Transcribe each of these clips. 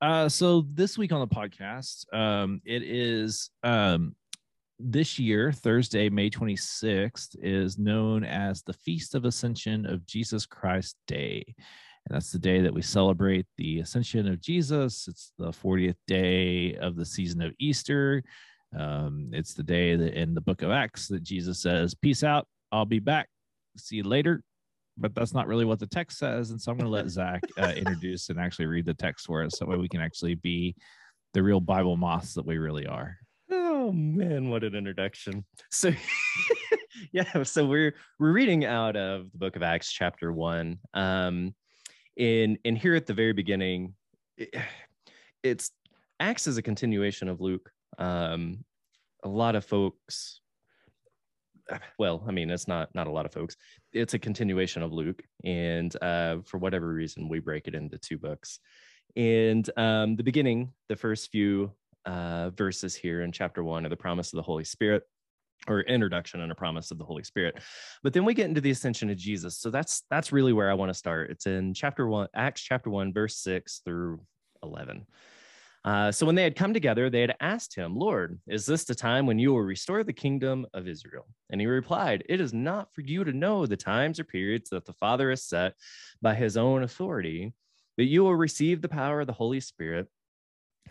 Uh, so this week on the podcast, um, it is um, this year, Thursday, May 26th, is known as the Feast of Ascension of Jesus Christ Day. And that's the day that we celebrate the ascension of Jesus. It's the 40th day of the season of Easter. Um, it's the day that in the book of Acts that Jesus says, Peace out, I'll be back. See you later but that's not really what the text says. And so I'm going to let Zach uh, introduce and actually read the text for us. So that way we can actually be the real Bible moths that we really are. Oh man, what an introduction. So yeah, so we're we're reading out of the book of Acts chapter 1. Um in in here at the very beginning it, it's Acts is a continuation of Luke. Um a lot of folks well i mean it's not not a lot of folks. It's a continuation of luke and uh, for whatever reason we break it into two books. And um, the beginning the first few uh, verses here in chapter one are the promise of the holy spirit or introduction and a promise of the holy spirit. But then we get into the ascension of jesus. So that's that's really where i want to start. It's in chapter one acts chapter one verse 6 through 11 uh, so when they had come together, they had asked him, Lord, is this the time when you will restore the kingdom of Israel? And he replied, It is not for you to know the times or periods that the Father has set by his own authority, but you will receive the power of the Holy Spirit.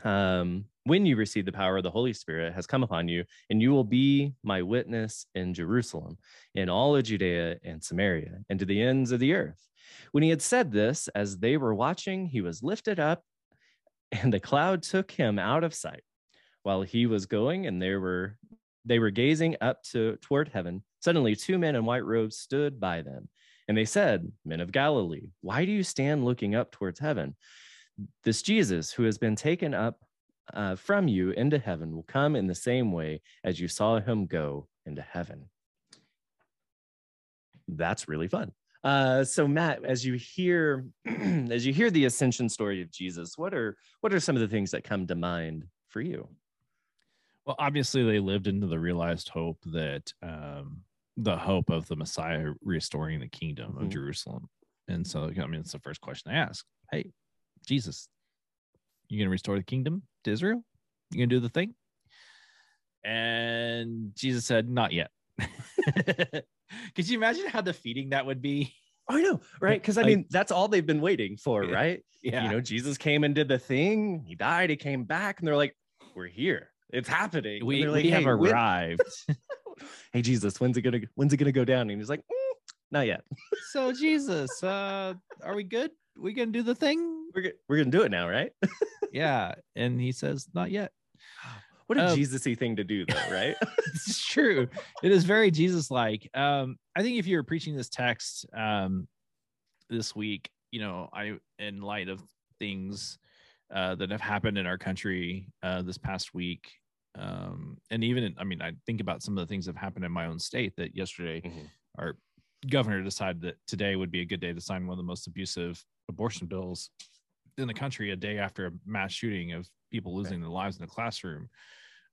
Um, when you receive the power of the Holy Spirit has come upon you, and you will be my witness in Jerusalem, in all of Judea and Samaria, and to the ends of the earth. When he had said this, as they were watching, he was lifted up and the cloud took him out of sight. While he was going and there were they were gazing up to toward heaven suddenly two men in white robes stood by them and they said men of galilee why do you stand looking up towards heaven? This jesus who has been taken up uh, from you into heaven will come in the same way as you saw him go into heaven. That's really fun uh, so Matt, as you hear as you hear the ascension story of Jesus, what are what are some of the things that come to mind for you? Well, obviously they lived into the realized hope that um, the hope of the Messiah restoring the kingdom mm-hmm. of Jerusalem. And so, I mean, it's the first question I ask. Hey, Jesus, you gonna restore the kingdom to Israel? You gonna do the thing? And Jesus said, Not yet. Could you imagine how defeating that would be? I know, right? Because I mean, that's all they've been waiting for, right? Yeah. You know, Jesus came and did the thing. He died. He came back, and they're like, "We're here. It's happening." We, like, we have hey, arrived. hey, Jesus, when's it gonna when's it gonna go down? And he's like, mm, "Not yet." so Jesus, uh, are we good? We gonna do the thing? We're we're gonna do it now, right? yeah. And he says, "Not yet." What a um, Jesus-y thing to do, though, right? it's true. It is very Jesus-like. Um, I think if you were preaching this text um, this week, you know, I in light of things uh, that have happened in our country uh, this past week, um, and even in, I mean, I think about some of the things that have happened in my own state. That yesterday, mm-hmm. our governor decided that today would be a good day to sign one of the most abusive abortion bills in the country a day after a mass shooting of people losing their lives in the classroom.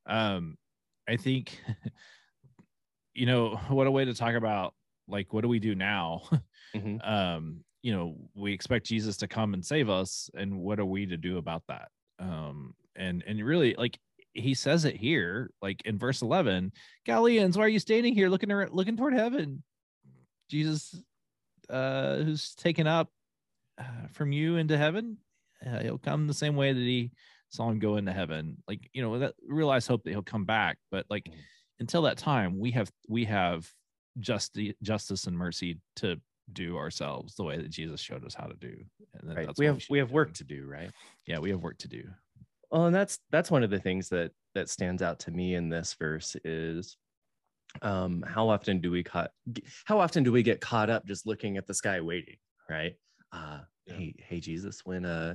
Um, I think, you know, what a way to talk about like what do we do now? Mm-hmm. um, you know, we expect Jesus to come and save us, and what are we to do about that? Um, and and really, like he says it here, like in verse eleven, Galileans, why are you standing here looking around, looking toward heaven? Jesus, uh, who's taken up uh, from you into heaven, uh, he'll come the same way that he saw him go into heaven. Like, you know, that realize hope that he'll come back. But like mm. until that time, we have we have just the justice and mercy to do ourselves the way that Jesus showed us how to do. And right. we have we, we have work to do, right? Yeah, we have work to do. Well, and that's that's one of the things that that stands out to me in this verse is um how often do we caught how often do we get caught up just looking at the sky waiting, right? Uh Yeah. hey hey jesus when uh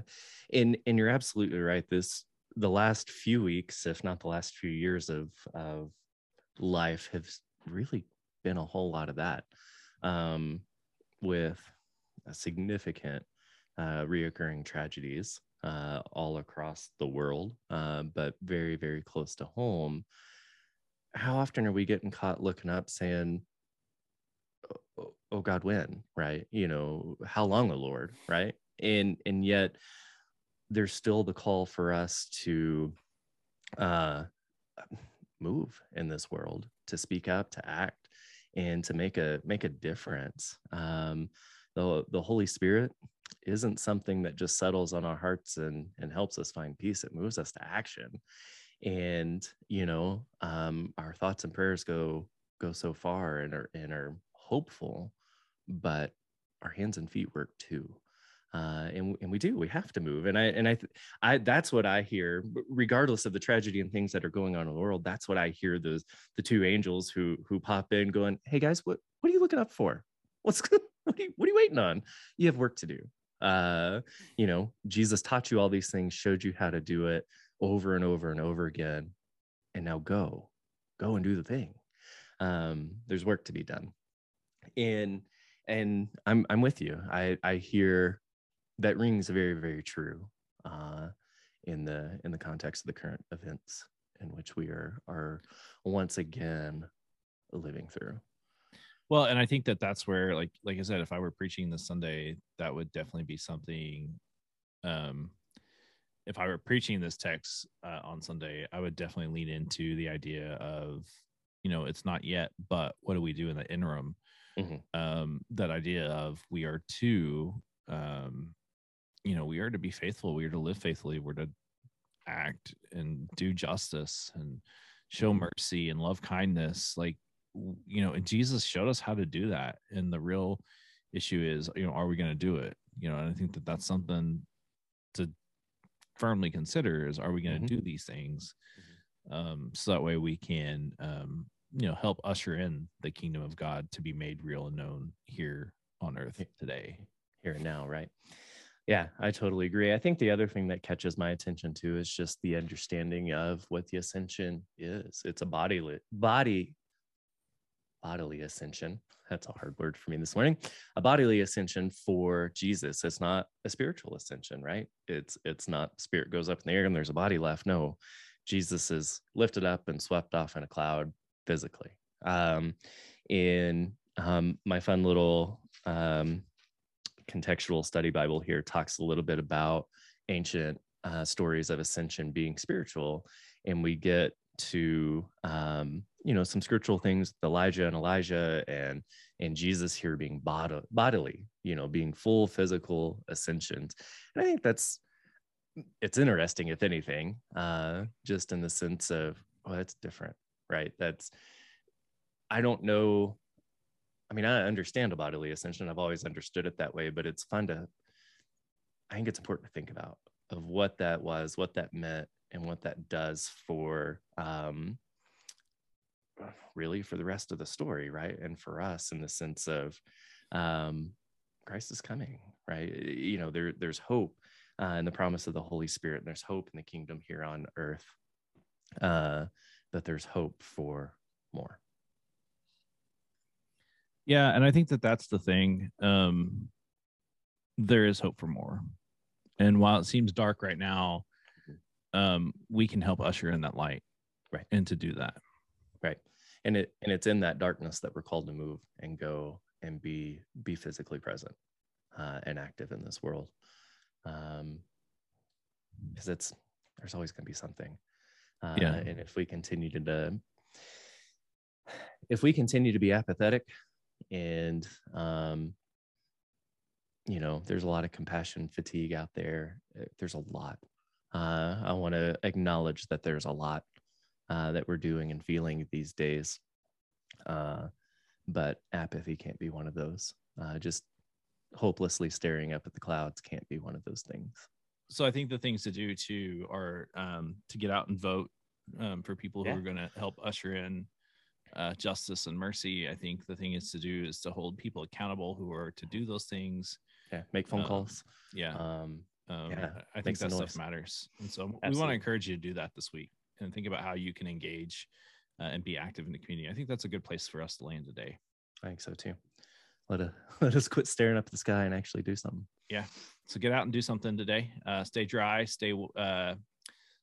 and and you're absolutely right this the last few weeks if not the last few years of of life have really been a whole lot of that um with a significant uh reoccurring tragedies uh all across the world uh but very very close to home how often are we getting caught looking up saying oh, oh god when? Right? You know how long o lord? Right? And and yet there's still the call for us to uh move in this world to speak up to act and to make a make a difference. Um the the holy spirit isn't something that just settles on our hearts and and helps us find peace. It moves us to action. And you know um our thoughts and prayers go go so far and are and are hopeful but our hands and feet work too. Uh, and and we do we have to move. And i and i i that's what i hear regardless of the tragedy and things that are going on in the world that's what i hear those the two angels who who pop in going hey guys what what are you looking up for? What's what are you, what are you waiting on? You have work to do. Uh you know jesus taught you all these things showed you how to do it over and over and over again. And now go go and do the thing. Um there's work to be done and and i'm i'm with you i i hear that rings very very true uh in the in the context of the current events in which we are are once again living through Well, and I think that that's where, like, like I said, if I were preaching this Sunday, that would definitely be something. Um, if I were preaching this text uh, on Sunday, I would definitely lean into the idea of, you know, it's not yet, but what do we do in the interim? Mhm. Um, that idea of we are to, um, you know, we are to be faithful, we are to live faithfully, we're to act and do justice and show mercy and love kindness, like you know and jesus showed us how to do that and the real issue is you know are we going to do it you know and i think that that's something to firmly consider is are we going to Mhm. do these things um so that way we can um you know help usher in the kingdom of god to be made real and known here on earth today here and now, right? Yeah, I totally agree. I think the other thing that catches my attention too is just the understanding of what the ascension is. It's a bodily body bodily ascension. That's a hard word for me this morning. A bodily ascension for Jesus. It's not a spiritual ascension, right? It's it's not spirit goes up in the air and there's a body left. No. Jesus is lifted up and swept off in a cloud physically. Um in um my fun little um contextual study Bible here talks a little bit about ancient uh, stories of ascension being spiritual, and we get to um, you know some scriptural things, with Elijah and Elijah, and and Jesus here being bod- bodily, you know, being full physical ascensions, and I think that's it's interesting, if anything, uh, just in the sense of well, that's different, right? That's I don't know I mean, I understand a bodily ascension. I've always understood it that way, but it's fun to, I think it's important to think about of what that was, what that meant, and what that does for um, really for the rest of the story, right? And for us in the sense of um, Christ is coming, right? You know, there there's hope uh, in the promise of the Holy Spirit, and there's hope in the kingdom here on earth. Uh, that there's hope for more. yeah and i think that that's the thing um there is hope for more and while it seems dark right now um we can help usher in that light Right. and to do that right and it and it's in that darkness that we're called to move and go and be be physically present uh, and active in this world um because it's there's always going to be something uh, Yeah. and if we continue to if we continue to be apathetic and um you know there's a lot of compassion fatigue out there Uh, there's a lot uh i want to acknowledge that there's a lot uh, that we're doing and feeling these days. Uh, but apathy can't be one of those. Uh, just hopelessly staring up at the clouds can't be one of those things. So i think the things to do too are um to get out and vote um for people who Yeah. are going to help usher in uh justice and mercy i think the thing is to do is to hold people accountable who are to do those things Yeah, make phone Um, calls. Yeah. Um, Um, Yeah, I- think that stuff matters. And so we want to encourage you to do that this week and think about how you can engage uh, and be active in the community. I think that's a good place for us to land today. I think so too. Let, a, let us quit staring up at the sky and actually do something. Yeah. So get out and do something today. Uh, stay dry, stay uh,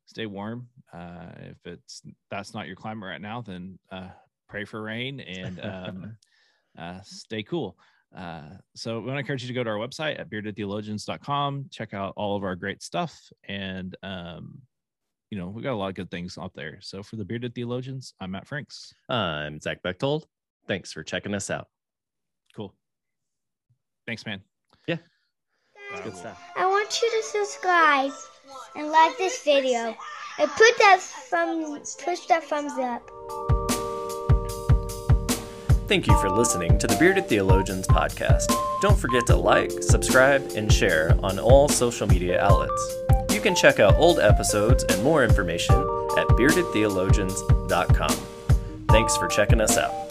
stay warm. Uh, if it's that's not your climate right now, then uh, pray for rain and um, uh, stay cool. Uh, so we want to encourage you to go to our website at beardedtheologians.com, check out all of our great stuff. And, um, you know, we've got a lot of good things out there. So for the Bearded Theologians, I'm Matt Franks. I'm Zach Bechtold. Thanks for checking us out. Cool. Thanks, man. Yeah. Uh, Good stuff. I want you to subscribe and like this video and put that thumb push that thumbs up. Thank you for listening to the Bearded Theologians podcast. Don't forget to like, subscribe, and share on all social media outlets. You can check out old episodes and more information at beardedtheologians.com. Thanks for checking us out.